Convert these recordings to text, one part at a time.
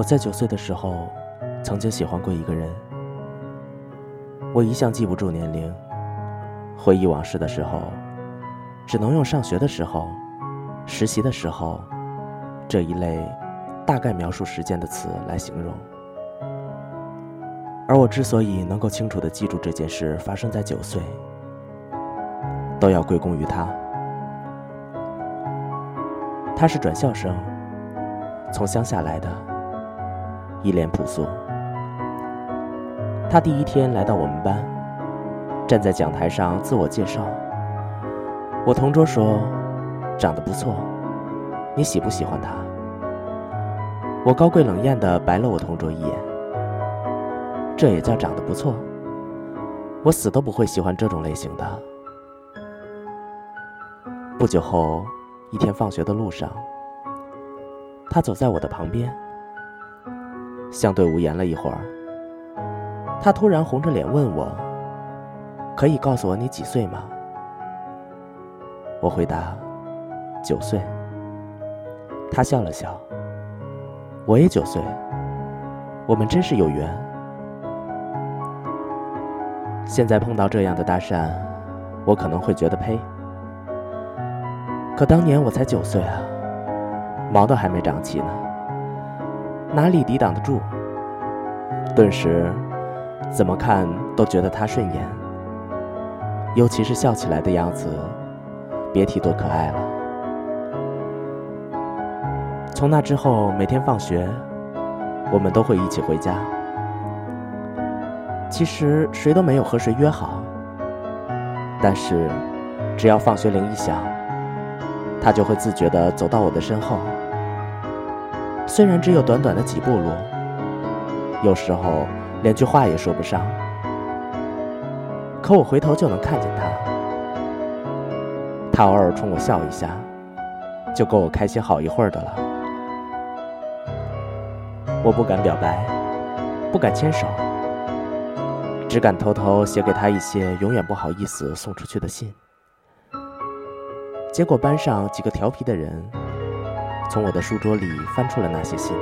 我在九岁的时候，曾经喜欢过一个人。我一向记不住年龄，回忆往事的时候，只能用上学的时候、实习的时候这一类大概描述时间的词来形容。而我之所以能够清楚的记住这件事发生在九岁，都要归功于他。他是转校生，从乡下来的，一脸朴素。他第一天来到我们班，站在讲台上自我介绍。我同桌说：“长得不错，你喜不喜欢他？”我高贵冷艳的白了我同桌一眼。这也叫长得不错？我死都不会喜欢这种类型的。不久后，一天放学的路上，他走在我的旁边，相对无言了一会儿。他突然红着脸问我：“可以告诉我你几岁吗？”我回答：“九岁。”他笑了笑：“我也九岁，我们真是有缘。”现在碰到这样的搭讪，我可能会觉得呸。可当年我才九岁啊，毛都还没长齐呢，哪里抵挡得住？顿时，怎么看都觉得他顺眼，尤其是笑起来的样子，别提多可爱了。从那之后，每天放学，我们都会一起回家。其实谁都没有和谁约好，但是只要放学铃一响，他就会自觉地走到我的身后。虽然只有短短的几步路，有时候连句话也说不上，可我回头就能看见他。他偶尔冲我笑一下，就够我开心好一会儿的了。我不敢表白，不敢牵手。只敢偷偷写给他一些永远不好意思送出去的信，结果班上几个调皮的人从我的书桌里翻出了那些信。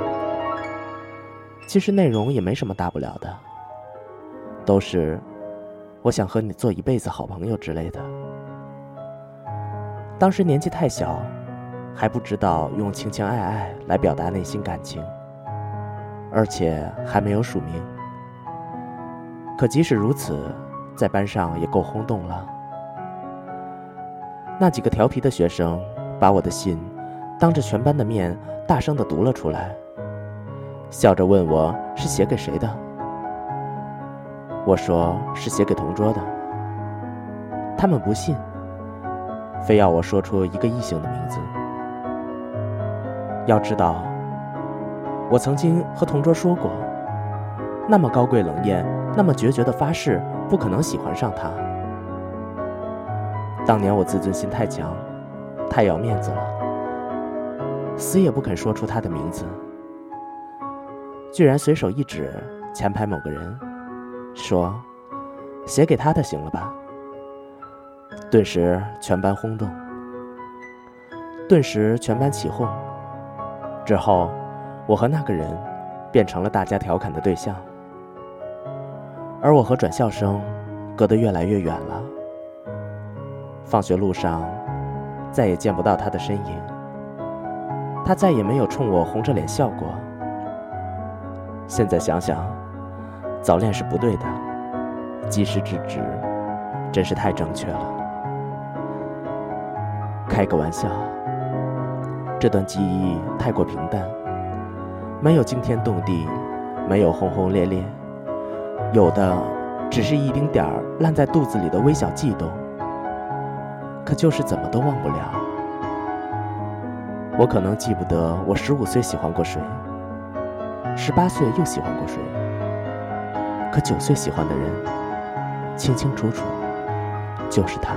其实内容也没什么大不了的，都是我想和你做一辈子好朋友之类的。当时年纪太小，还不知道用情情爱爱来表达内心感情，而且还没有署名。可即使如此，在班上也够轰动了。那几个调皮的学生把我的信当着全班的面大声的读了出来，笑着问我是写给谁的。我说是写给同桌的。他们不信，非要我说出一个异性的名字。要知道，我曾经和同桌说过，那么高贵冷艳。那么决绝的发誓，不可能喜欢上他。当年我自尊心太强，太要面子了，死也不肯说出他的名字，居然随手一指前排某个人，说：“写给他的行了吧？”顿时全班轰动，顿时全班起哄。之后，我和那个人变成了大家调侃的对象。而我和转校生隔得越来越远了。放学路上再也见不到他的身影，他再也没有冲我红着脸笑过。现在想想，早恋是不对的，及时制止真是太正确了。开个玩笑，这段记忆太过平淡，没有惊天动地，没有轰轰烈烈。有的只是一丁点儿烂在肚子里的微小悸动，可就是怎么都忘不了。我可能记不得我十五岁喜欢过谁，十八岁又喜欢过谁，可九岁喜欢的人，清清楚楚，就是他。